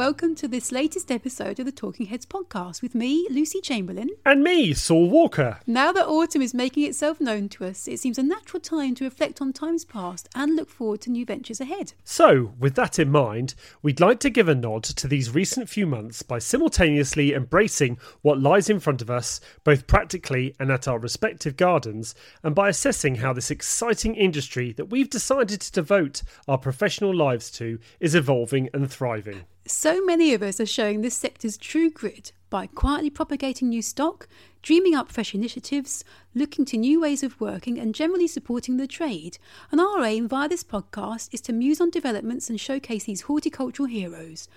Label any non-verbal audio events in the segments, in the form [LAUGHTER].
Welcome to this latest episode of the Talking Heads podcast with me, Lucy Chamberlain. And me, Saul Walker. Now that autumn is making itself known to us, it seems a natural time to reflect on times past and look forward to new ventures ahead. So, with that in mind, we'd like to give a nod to these recent few months by simultaneously embracing what lies in front of us, both practically and at our respective gardens, and by assessing how this exciting industry that we've decided to devote our professional lives to is evolving and thriving. So many of us are showing this sector's true grit by quietly propagating new stock, dreaming up fresh initiatives, looking to new ways of working, and generally supporting the trade. And our aim via this podcast is to muse on developments and showcase these horticultural heroes.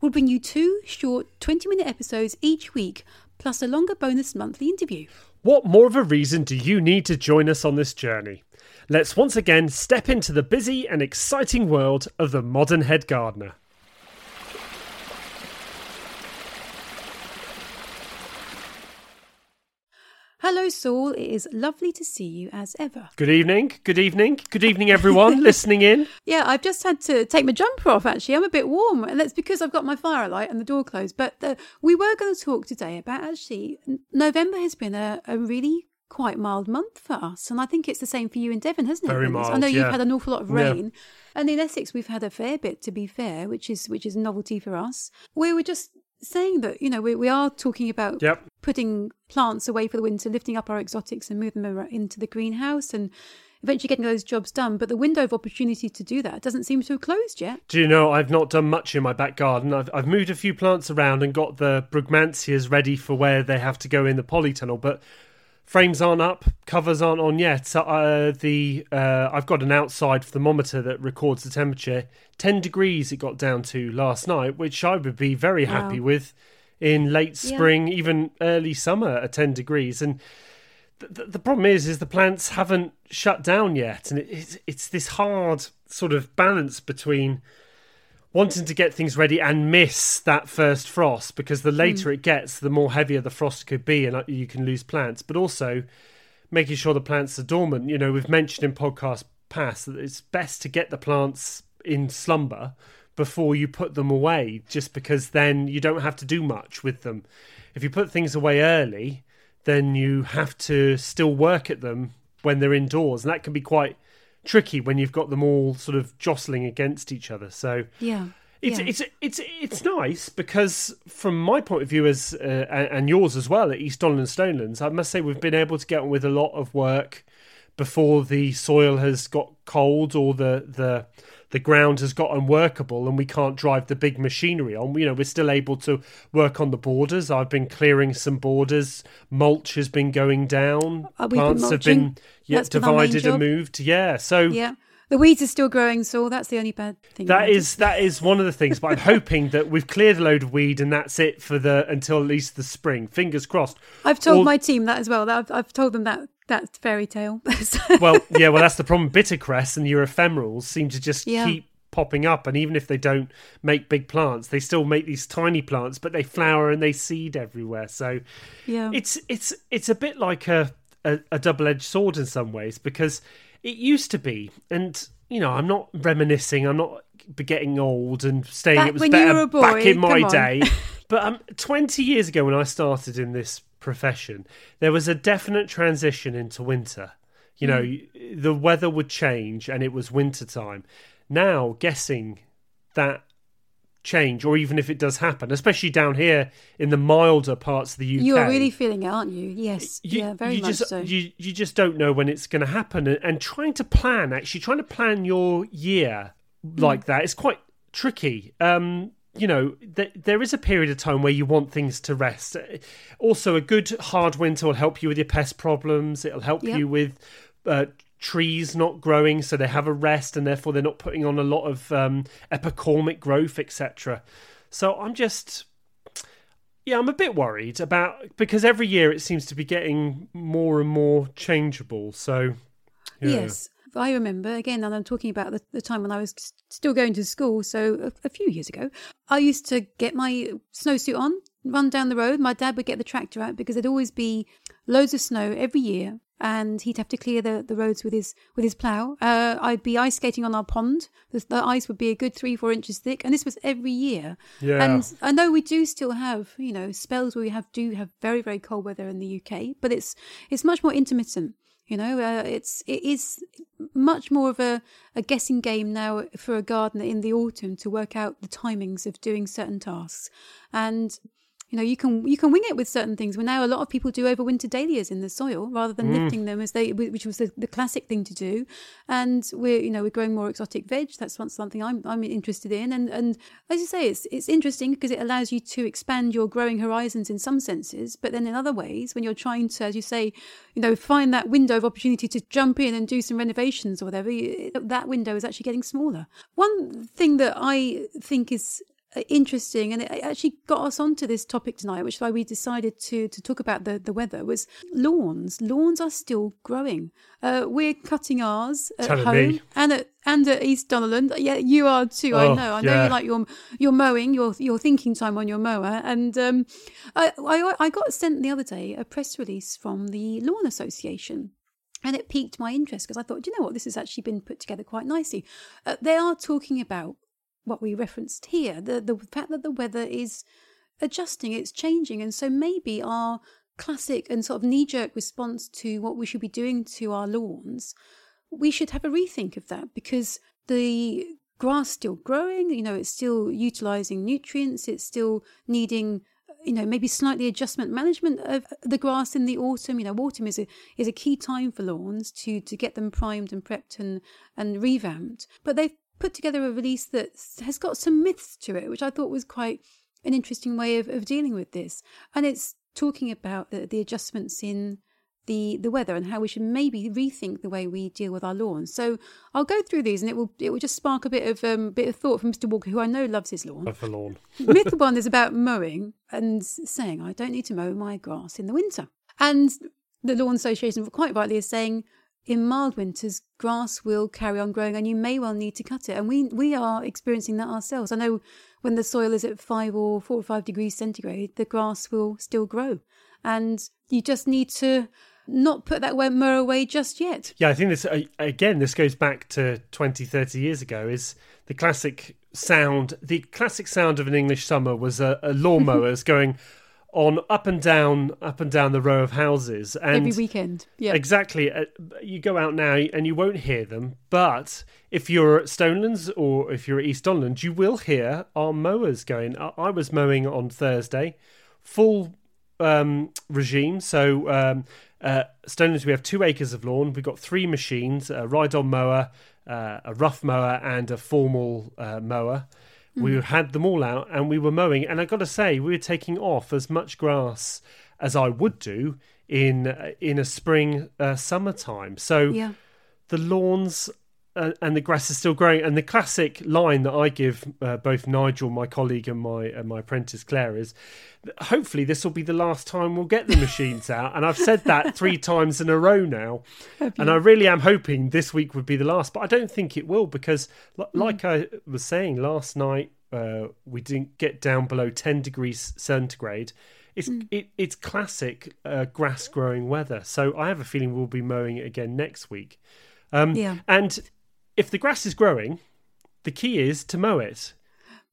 We'll bring you two short 20 minute episodes each week, plus a longer bonus monthly interview. What more of a reason do you need to join us on this journey? Let's once again step into the busy and exciting world of the modern head gardener. Hello, Saul. It is lovely to see you as ever. Good evening, good evening, good evening, everyone [LAUGHS] listening in. Yeah, I've just had to take my jumper off actually. I'm a bit warm, and that's because I've got my fire firelight and the door closed. But uh, we were going to talk today about actually, November has been a, a really quite mild month for us. And I think it's the same for you in Devon, hasn't it? Very Dennis? I mild, know you've had an awful lot of rain. Yeah. And in Essex we've had a fair bit to be fair, which is which is a novelty for us. We were just saying that, you know, we, we are talking about Yep. putting plants away for the winter, lifting up our exotics and moving them into the greenhouse and eventually getting those jobs done. But the window of opportunity to do that doesn't seem to have closed yet. Do you know, I've not done much in my back garden. I've, I've moved a few plants around and got the Brugmansias ready for where they have to go in the polytunnel, but frames aren't up, covers aren't on yet. Uh, the uh, I've got an outside thermometer that records the temperature. 10 degrees it got down to last night, which I would be very happy Wow. with in late Yeah. spring, even early summer at 10 degrees. And the, the problem is is the plants haven't shut down yet and it, it's, it's this hard sort of balance between wanting to get things ready and miss that first frost because the later it gets the more heavier the frost could be and uh, you can lose plants. But also making sure the plants are dormant. You know we've mentioned in podcast past that it's best to get the plants in slumber before you put them away just because then you don't have to do much with them. If you put things away early then you have to still work at them when they're indoors and that can be quite tricky when you've got them all sort of jostling against each other so Yeah. it's yeah. it's it's it's nice because from my point of view as uh, and, yours as well at East Donyland and Stonelands, I must say we've been able to get on with a lot of work before the soil has got cold or the the the ground has got unworkable and we can't drive the big machinery on. You know, we're still able to work on the borders. I've been clearing some borders. Mulch has been going down. Uh, we've been Plants have been yeah, That's been divided and moved. Yeah, so Yeah. The weeds are still growing, so That's the only bad thing. That is that is one of the things, but I'm [LAUGHS] hoping that we've cleared a load of weed and that's it for the until at least the spring. Fingers crossed. I've told my team that as well. That I've, I've told them that that's fairy tale. [LAUGHS] Well, yeah, well that's the problem. Bittercress and your ephemerals seem to just Yeah. keep popping up, and even if they don't make big plants, they still make these tiny plants, but they flower and they seed everywhere. So yeah. it's it's it's a bit like a, a, a double edged sword in some ways because it used to be, and you know, I'm not reminiscing, I'm not getting old and saying it was better boy, back in my day. [LAUGHS] but um, 20 years ago when I started in this profession, there was a definite transition into winter. You know, Hmm. the weather would change and it was winter time. Now, guessing that change, or even if it does happen, especially down here in the milder parts of the UK, You're really feeling it, aren't you? Yes. you, yeah, very you much just, so. You, you just don't know when it's going to happen. And, and trying to plan, actually, trying to plan your year Hmm. like that is quite tricky. Um, you know, th- there is a period of time where you want things to rest. Also, a good hard winter will help you with your pest problems. It'll help Yep. you with uh, trees not growing, so they have a rest, and therefore they're not putting on a lot of um, epicormic growth, etc. So I'm just yeah, I'm a bit worried about because every year it seems to be getting more and more changeable. So, yeah. Yes. I remember, again, and I'm talking about the, the time when I was still going to school, so a, a few years ago, I used to get my snowsuit on, run down the road. My dad would get the tractor out because there'd always be loads of snow every year. and he'd have to clear the, the roads with his with his plough. Uh, I'd be ice skating on our pond. The, the, ice would be a good three four inches thick, and this was every year. Yeah. And I know we do still have you know spells where we have do have very very cold weather in the UK, but it's it's much more intermittent. You know, uh, it's it is much more of a, a guessing game now for a gardener in the autumn to work out the timings of doing certain tasks, and you know you can you can wing it with certain things. But now a lot of people do overwinter dahlias in the soil rather than Mm. lifting them as they which was the, the classic thing to do. And we're you know we're growing more exotic veg. That's one- something i'm i'm interested in. And and as you say it's it's interesting because it allows you to expand your growing horizons in some senses but then in other ways when you're trying to as you say you know find that window of opportunity to jump in and do some renovations or whatever you- that window is actually getting smaller. One thing that i think is interesting and it actually got us onto this topic tonight which is why we decided to to talk about the the weather was lawns lawns are still growing uh, we're cutting ours at Telling home me. and at and at east Donyland yeah you are too i Oh, know i know yeah. you like your your mowing your your thinking time on your mower and um I, I i got sent the other day a press release from the lawn association and it piqued my interest because I thought, do you know what, this has actually been put together quite nicely. Uh, they are talking about what we referenced here the, the fact that the weather is adjusting, it's changing. And so maybe our classic and sort of knee jerk response to what we should be doing to our lawns, we should have a rethink of that because the grass still growing, you know, it's still utilizing nutrients, it's still needing you know maybe slightly adjustment management of the grass in the autumn you know autumn is a is a key time for lawns to to get them primed and prepped and and revamped but they've put together a release that has got some myths to it which i thought was quite an interesting way of, of dealing with this and it's talking about the, the adjustments in the the weather and how we should maybe rethink the way we deal with our lawns. So I'll go through these and it will it will just spark a bit of um, bit of thought from Mr. Walker, who I know loves his lawn. Of the lawn. [LAUGHS] Myth one is about mowing and saying I don't need to mow my grass in the winter. And the Lawn Association quite rightly is saying in mild winters grass will carry on growing and you may well need to cut it. And we we are experiencing that ourselves. I know when the soil is at five or four or five degrees centigrade, the grass will still grow. And you just need to not put that mower away just yet. Yeah, I think this again. This goes back to 20, 30 years ago. Is the classic sound? The classic sound of an English summer was a, a lawnmowers [LAUGHS] going on up and down, up and down the row of houses, and Every weekend. Yeah. Exactly. Uh, you go out now and you won't hear them. But if you're at Stonelands or if you're at East Donylands, you will hear our mowers going. I, I was mowing on Thursday, full um, regime. So um, uh, Stonelands, we have two acres of lawn. We've got three machines: a ride-on mower, uh, a rough mower, and a formal uh, mower. We had them all out and we were mowing. And I got to say, we were taking off as much grass as I would do in uh, in a spring uh, summertime. So yeah. the lawns and the grass is still growing. And the classic line that I give uh, both Nigel, my colleague, and my and my apprentice Claire is, hopefully this will be the last time we'll get the machines out. And I've said that [LAUGHS] three times in a row now, and I really am hoping this week would be the last. But I don't think it will because, li- like I was saying last night, uh, we didn't get down below ten degrees centigrade. It's it, it's classic uh, grass growing weather. So I have a feeling we'll be mowing it again next week. Um, Yeah. And if the grass is growing, the key is to mow it.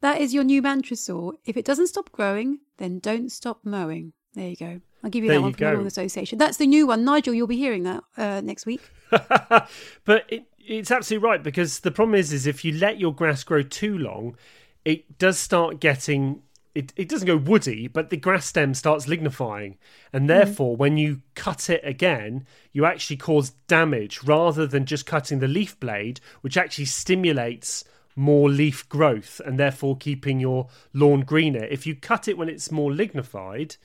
That is your new mantra, Saul. If it doesn't stop growing, then don't stop mowing. There you go. I'll give you There that one from the. Lawn Association. That's the new one. Nigel, you'll be hearing that uh, next week. [LAUGHS] but it, it's absolutely right because the problem is, is if you let your grass grow too long, it does start getting. It, it doesn't go woody, but the grass stem starts lignifying, and therefore, when you cut it again, you actually cause damage rather than just cutting the leaf blade, which actually stimulates more leaf growth and therefore keeping your lawn greener. If you cut it when it's more lignified,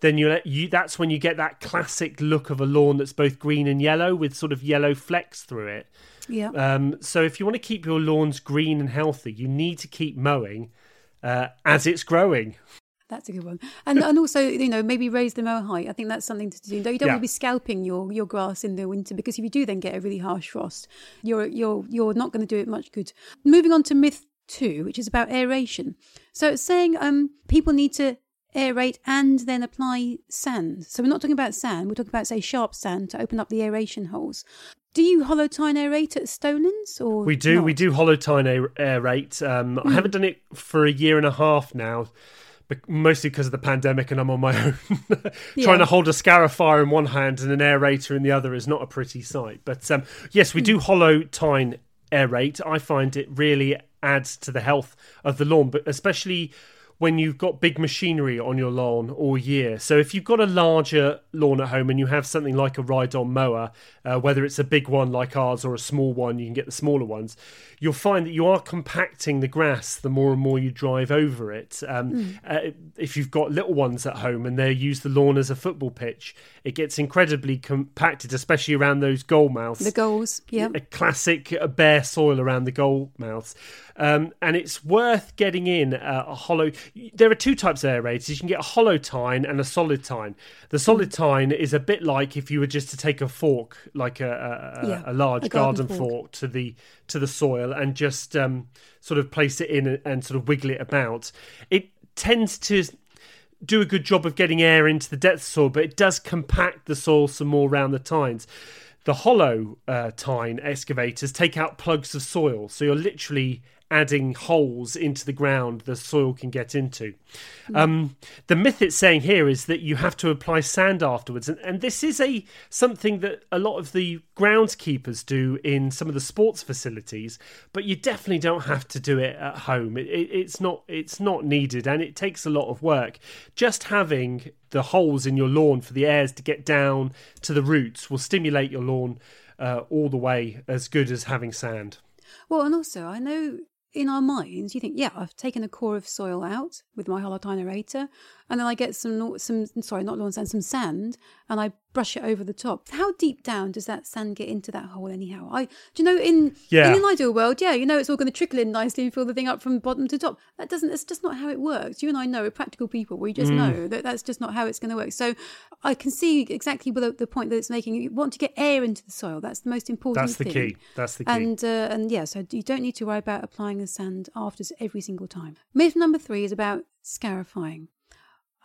then you you that's when you get that classic look of a lawn that's both green and yellow with sort of yellow flecks through it. Yeah. Um, so if you want to keep your lawns green and healthy, you need to keep mowing uh, as it's growing. That's a good one. And and also, you know, maybe raise the mower height. I think that's something to do. You don't Yeah. want to be scalping your, your grass in the winter because if you do then get a really harsh frost, you're you're you're not going to do it much good. Moving on to myth two, which is about aeration. So it's saying um people need to aerate and then apply sand. So we're not talking about sand, we're talking about, say, sharp sand to open up the aeration holes. Do you hollow tine aerate at Stonelands or We do, not? we do hollow tine aer- aerate. Um, I haven't done it for a year and a half now. bec- Mostly because of the pandemic, and I'm on my own. [LAUGHS] Trying to hold a scarifier in one hand and an aerator in the other is not a pretty sight. But um, yes, we do hollow tine aerate. I find it really adds to the health of the lawn, but especially when you've got big machinery on your lawn all year. So if you've got a larger lawn at home and you have something like a ride-on mower, uh, whether it's a big one like ours or a small one, you can get the smaller ones. You'll find that you are compacting the grass the more and more you drive over it. Um, uh, if you've got little ones at home and they use the lawn as a football pitch, it gets incredibly compacted, especially around those goal mouths the goals. Yeah. a classic uh, bare soil around the goal mouths. Um, and it's worth getting in uh, a hollow. There are two types of aerators. You can get a hollow tine and a solid tine. The solid tine is a bit like if you were just to take a fork, like a, a, Yeah, a large a garden garden, fork. fork. to the to the soil and just um, sort of place it in and, and sort of wiggle it about. It tends to do a good job of getting air into the depth of soil, but it does compact the soil some more around the tines. The hollow uh, tine excavators take out plugs of soil, so you're literally adding holes into the ground the soil can get into. Um, the myth it's saying here is that you have to apply sand afterwards, and, and this is a something that a lot of the groundskeepers do in some of the sports facilities, but you definitely don't have to do it at home. It, it, it's not it's not needed, and it takes a lot of work. Just having the holes in your lawn for the airs to get down to the roots will stimulate your lawn uh, all the way as good as having sand. Well, and also, I know in our minds, you think, yeah, I've taken a core of soil out with my hollow tine aerator, and then I get some, some sorry, not lawn sand, some sand, and I brush it over the top. How deep down does that sand get into that hole, anyhow? I do you know in Yeah. in an ideal world, yeah, you know it's all going to trickle in nicely and fill the thing up from bottom to top. That doesn't. It's just not how it works. You and I know, we're practical people. We Mm. just know that that's just not how it's going to work. So I can see exactly the, the point that it's making. You want to get air into the soil. That's the most important. That's the thing. key. That's the key. And uh, and yeah, so you don't need to worry about applying the sand after every single time. Myth number three is about scarifying.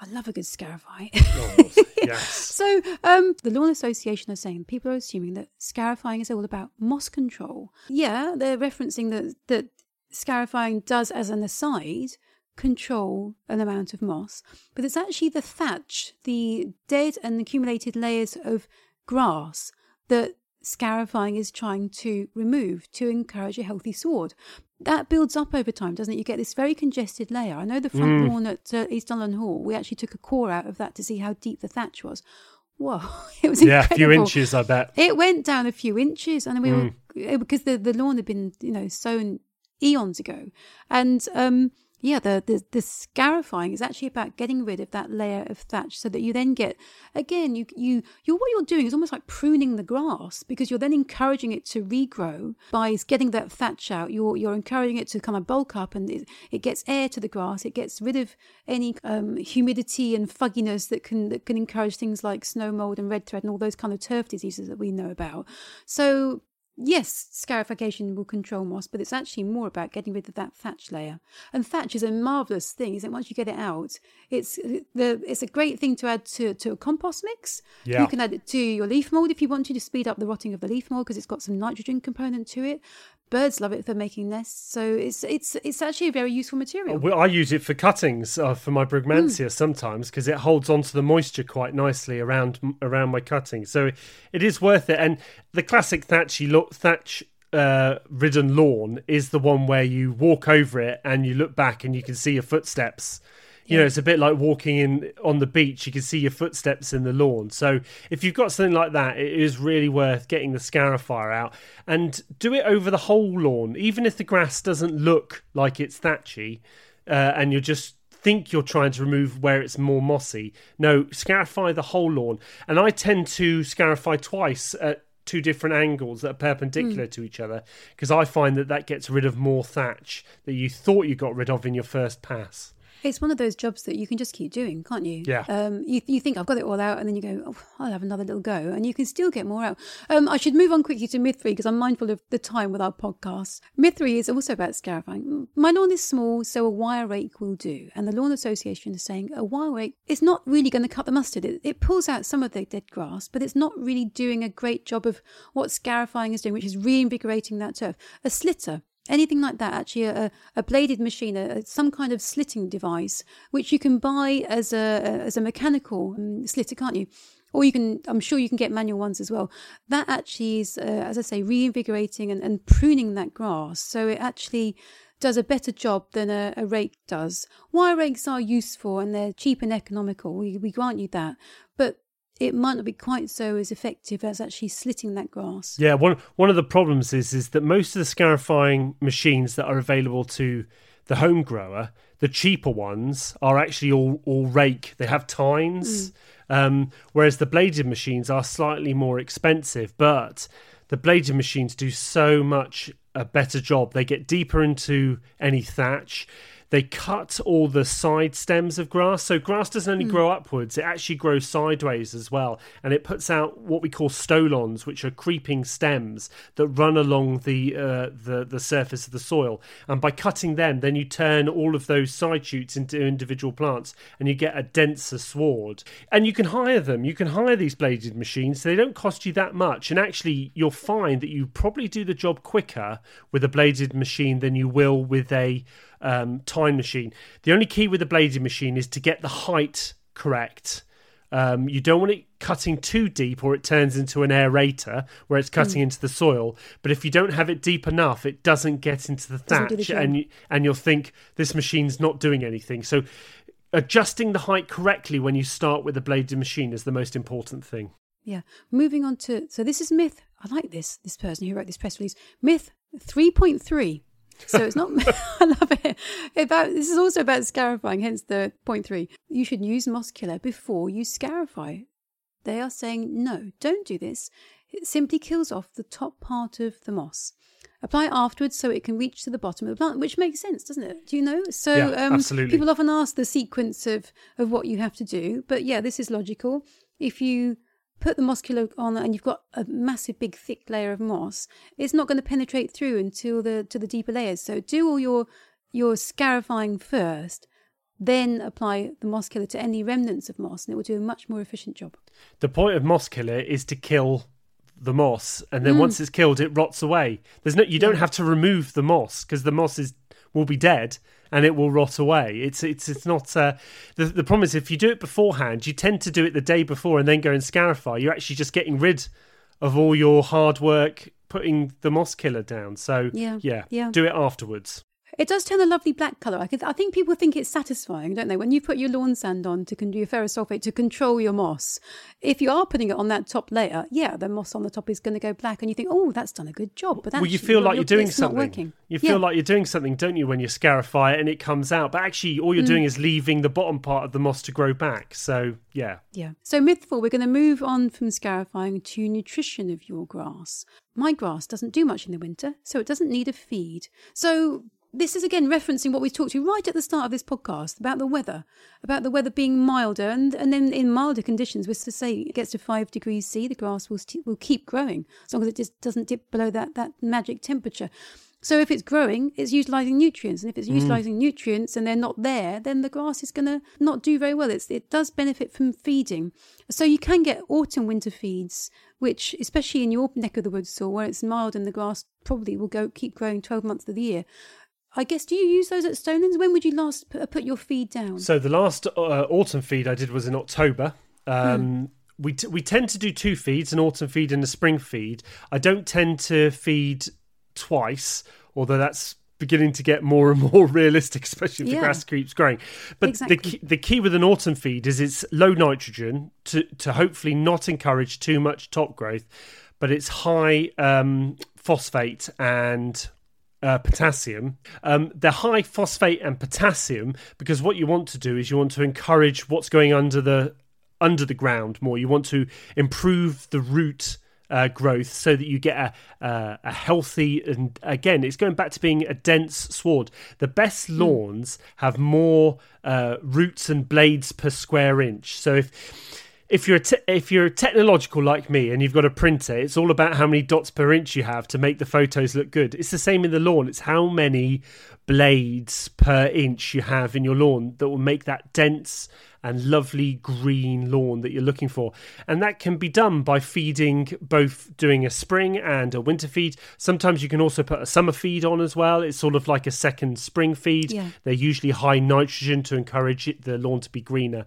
I love a good scarify. Oh, [LAUGHS] yes. so um, the Lawn Association are saying people are assuming that scarifying is all about moss control. Yeah, they're referencing that that scarifying does, as an aside, control an amount of moss, but it's actually the thatch, the dead and accumulated layers of grass that scarifying is trying to remove to encourage a healthy sward. That builds up over time, doesn't it? You get this very congested layer. I know the front lawn at uh, East Donyland Hall, we actually took a core out of that to see how deep the thatch was. Whoa, [LAUGHS] it was Yeah, a few inches, I bet. It went down a few inches, and we Hmm. were because the the lawn had been you know sown eons ago, and um yeah the the the scarifying is actually about getting rid of that layer of thatch so that you then get again you you you what you're doing is almost like pruning the grass because you're then encouraging it to regrow by getting that thatch out. You're you're encouraging it to kind of bulk up, and it, it gets air to the grass. It gets rid of any um, humidity and fugginess that can that can encourage things like snow mold and red thread and all those kind of turf diseases that we know about. So yes, scarification will control moss, but it's actually more about getting rid of that thatch layer. And thatch is a marvelous thing, isn't it? Once you get it out, it's the it's a great thing to add to to a compost mix. Yeah. You can add it to your leaf mold if you want to to speed up the rotting of the leaf mold because it's got some nitrogen component to it. Birds love it for making nests, so it's it's it's actually a very useful material. Well, I use it for cuttings uh, for my brugmansia sometimes because it holds onto the moisture quite nicely around around my cutting. So it is worth it. And the classic thatchy lo- thatch uh, ridden lawn is the one where you walk over it and you look back and you can see your footsteps. You know, it's a bit like walking in on the beach. You can see your footsteps in the lawn. So if you've got something like that, it is really worth getting the scarifier out and do it over the whole lawn, even if the grass doesn't look like it's thatchy, uh, and you just think you're trying to remove where it's more mossy. No, scarify the whole lawn. And I tend to scarify twice at two different angles that are perpendicular to each other because I find that that gets rid of more thatch that you thought you got rid of in your first pass. It's one of those jobs that you can just keep doing, can't you? Yeah. Um, you, you think I've got it all out, and then you go, oh, I'll have another little go, and you can still get more out. Um, I should move on quickly to myth three because I'm mindful of the time with our podcast. Myth three is also about scarifying. My lawn is small, so a wire rake will do. And the Lawn Association is saying a wire rake is not really going to cut the mustard. It, it pulls out some of the dead grass, but it's not really doing a great job of what scarifying is doing, which is reinvigorating that turf. A slitter anything like that actually a, a bladed machine a, some kind of slitting device which you can buy as a as a mechanical um, slitter can't you? Or you can i'm sure you can get manual ones as well. That actually is uh, as i say reinvigorating and, and pruning that grass. So it actually does a better job than a, a rake does. Wire rakes are useful and they're cheap and economical. We, we grant you that. But it might not be quite so as effective as actually slitting that grass. Yeah, one one of the problems is is that most of the scarifying machines that are available to the home grower, the cheaper ones are actually all all rake. They have tines, mm. um, whereas the bladed machines are slightly more expensive. But the bladed machines do so much a better job. They get deeper into any thatch they cut all the side stems of grass. So grass doesn't only mm. grow upwards, it actually grows sideways as well. And it puts out what we call stolons, which are creeping stems that run along the, uh, the, the surface of the soil. And by cutting them, then you turn all of those side shoots into individual plants and you get a denser sward. And you can hire them. You can hire these bladed machines. So they don't cost you that much. And actually, you'll find that you probably do the job quicker with a bladed machine than you will with a um, tine machine. The only key with the bladed machine is to get the height correct. Um, you don't want it cutting too deep or it turns into an aerator where it's cutting mm. into the soil. But if you don't have it deep enough, it doesn't get into the thatch and, you, and you'll think this machine's not doing anything. So adjusting the height correctly when you start with a bladed machine is the most important thing. Yeah. Moving on to so this is myth. I like this. This person who wrote this press release. Myth three point three. So it's not. [LAUGHS] I love it. About this is also about scarifying. Hence the point three. You should use moss killer before you scarify. They are saying no, don't do this. It simply kills off the top part of the moss. Apply afterwards so it can reach to the bottom of the plant, which makes sense, doesn't it? Do you know? So yeah, um, absolutely. people often ask the sequence of of what you have to do, but yeah, this is logical. If you put the moss killer on and you've got a massive big thick layer of moss it's not going to penetrate through until the to the deeper layers. So do all your your scarifying first then apply the moss killer to any remnants of moss and it will do a much more efficient job. The point of moss killer is to kill the moss and then mm. once it's killed it rots away. There's no you don't have to remove the moss because the moss is will be dead and it will rot away. It's it's it's not uh, the the problem is if you do it beforehand, you tend to do it the day before and then go and scarify. You're actually just getting rid of all your hard work putting the moss killer down. So yeah, yeah, yeah. do it afterwards. It does turn a lovely black colour. I, I think people think it's satisfying, don't they? When you put your lawn sand on to do your ferrous sulfate to control your moss, if you are putting it on that top layer, yeah, the moss on the top is going to go black, and you think, oh, that's done a good job. But well, you feel like you're, doing something. You feel yeah. like you're doing something, don't you, when you scarify it and it comes out? But actually, all you're mm. doing is leaving the bottom part of the moss to grow back. So yeah, yeah. So myth four, we're going to move on from scarifying to nutrition of your grass. My grass doesn't do much in the winter, so it doesn't need a feed. So this is again referencing what we talked to right at the start of this podcast about the weather, about the weather being milder, and and then in milder conditions, which to say it gets to five degrees C, the grass will st- will keep growing as long as it just doesn't dip below that that magic temperature. So if it's growing, it's utilizing nutrients, and if it's mm. utilizing nutrients and they're not there, then the grass is going to not do very well. It's, it does benefit from feeding, so you can get autumn winter feeds, which especially in your neck of the woods, or where it's mild and the grass probably will go keep growing twelve months of the year I guess, do you use those at Stonelands? When would you last put, put your feed down? So the last uh, autumn feed I did was in October. Um, hmm. We t- we tend to do two feeds, an autumn feed and a spring feed. I don't tend to feed twice, although that's beginning to get more and [LAUGHS] more realistic, especially if yeah. the grass keeps growing. But exactly. the key, the key with an autumn feed is it's low nitrogen to to hopefully not encourage too much top growth, but it's high um, phosphate and uh, potassium. Um, they're high phosphate and potassium because what you want to do is you want to encourage what's going under the under the ground more. You want to improve the root uh, growth so that you get a, uh, a healthy and again it's going back to being a dense sward the best Hmm. lawns have more uh, roots and blades per square inch so if if you're te- if you're technological like me and you've got a printer it's all about how many dots per inch you have to make the photos look good it's the same in the lawn it's how many blades per inch you have in your lawn that will make that dense and lovely green lawn that you're looking for. And that can be done by feeding both doing a spring and a winter feed. Sometimes you can also put a summer feed on as well. It's sort of like a second spring feed. Yeah. They're usually high nitrogen to encourage it, the lawn to be greener.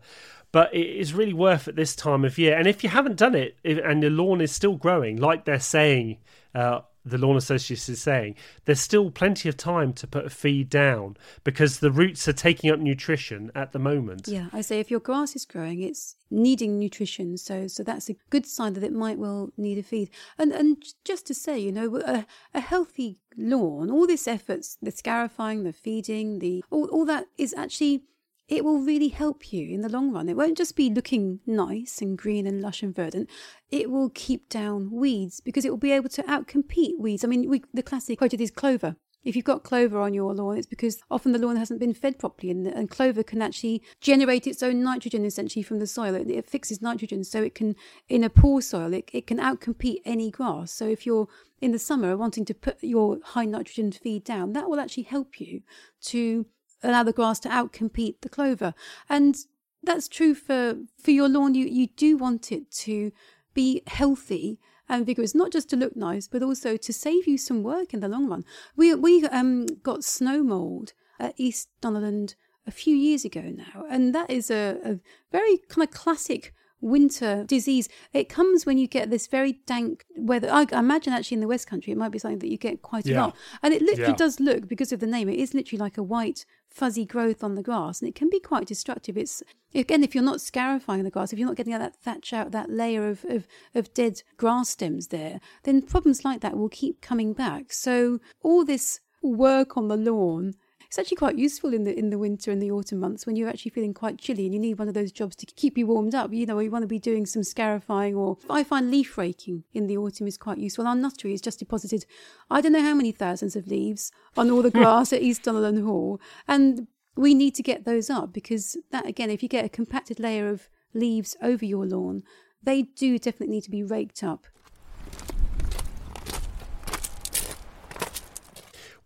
But it is really worth at this time of year. And if you haven't done it and the lawn is still growing, like they're saying, uh, the Lawn Associates is saying, there's still plenty of time to put a feed down because the roots are taking up nutrition at the moment. Yeah, I say if your grass is growing, it's needing nutrition. So, so that's a good sign that it might well need a feed. And and just to say, you know, a, a healthy lawn, all this efforts, the scarifying, the feeding, the all, all that is actually it will really help you in the long run. It won't just be looking nice and green and lush and verdant. It will keep down weeds because it will be able to outcompete weeds. I mean, we, the classic quoted is clover. If you've got clover on your lawn, it's because often the lawn hasn't been fed properly, and, and clover can actually generate its own nitrogen essentially from the soil. It, it fixes nitrogen, so it can, in a poor soil, it, it can outcompete any grass. So if you're in the summer wanting to put your high nitrogen feed down, that will actually help you to allow the grass to outcompete the clover. And that's true for for your lawn. You you do want it to be healthy and vigorous, not just to look nice, but also to save you some work in the long run. We we um got snow mold at East Donyland a few years ago now, and that is a, a very kind of classic winter disease. It comes when you get this very dank weather. I, I imagine actually in the West Country, it might be something that you get quite a lot, and it literally Yeah. does look because of the name. It is literally like a white fuzzy growth on the grass, and it can be quite destructive. It's again if you're not scarifying the grass, if you're not getting that thatch out, that layer of, of, of dead grass stems there, then problems like that will keep coming back. So all this work on the lawn it's actually quite useful in the in the winter and the autumn months when you're actually feeling quite chilly and you need one of those jobs to keep you warmed up. You know, you want to be doing some scarifying or I find leaf raking in the autumn is quite useful. Our nuttery has just deposited I don't know how many thousands of leaves on all the [LAUGHS] grass at East Donyland Hall. And we need to get those up because that again, if you get a compacted layer of leaves over your lawn, they do definitely need to be raked up.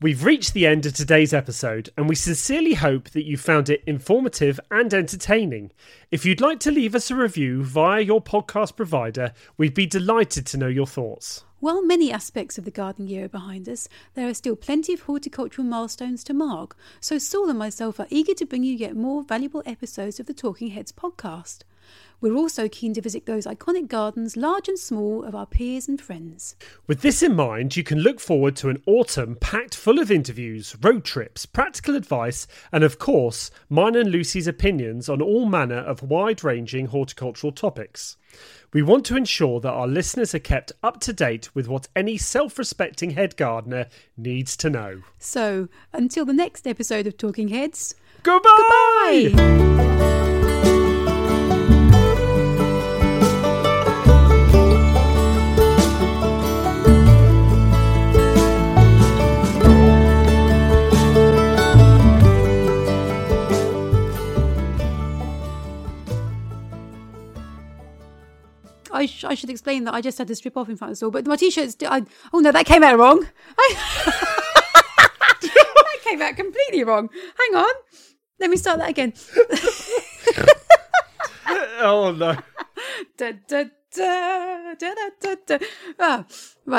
We've reached the end of today's episode, and we sincerely hope that you found it informative and entertaining. If you'd like to leave us a review via your podcast provider, we'd be delighted to know your thoughts. While many aspects of the gardening year are behind us, there are still plenty of horticultural milestones to mark, so Saul and myself are eager to bring you yet more valuable episodes of the Talking Heads podcast. We're also keen to visit those iconic gardens, large and small, of our peers and friends. With this in mind, you can look forward to an autumn packed full of interviews, road trips, practical advice, and of course, mine and Lucy's opinions on all manner of wide ranging horticultural topics. We want to ensure that our listeners are kept up to date with what any self respecting head gardener needs to know. So, until the next episode of Talking Heads, Goodbye! bye! I, sh- I should explain that I just had to strip off in front of the store, but my t-shirt's. I, oh no, that came out wrong. [LAUGHS] that came out completely wrong. Hang on, let me start that again. [LAUGHS] Oh no. [LAUGHS] da, da, da, da, da, da, da. Ah, right.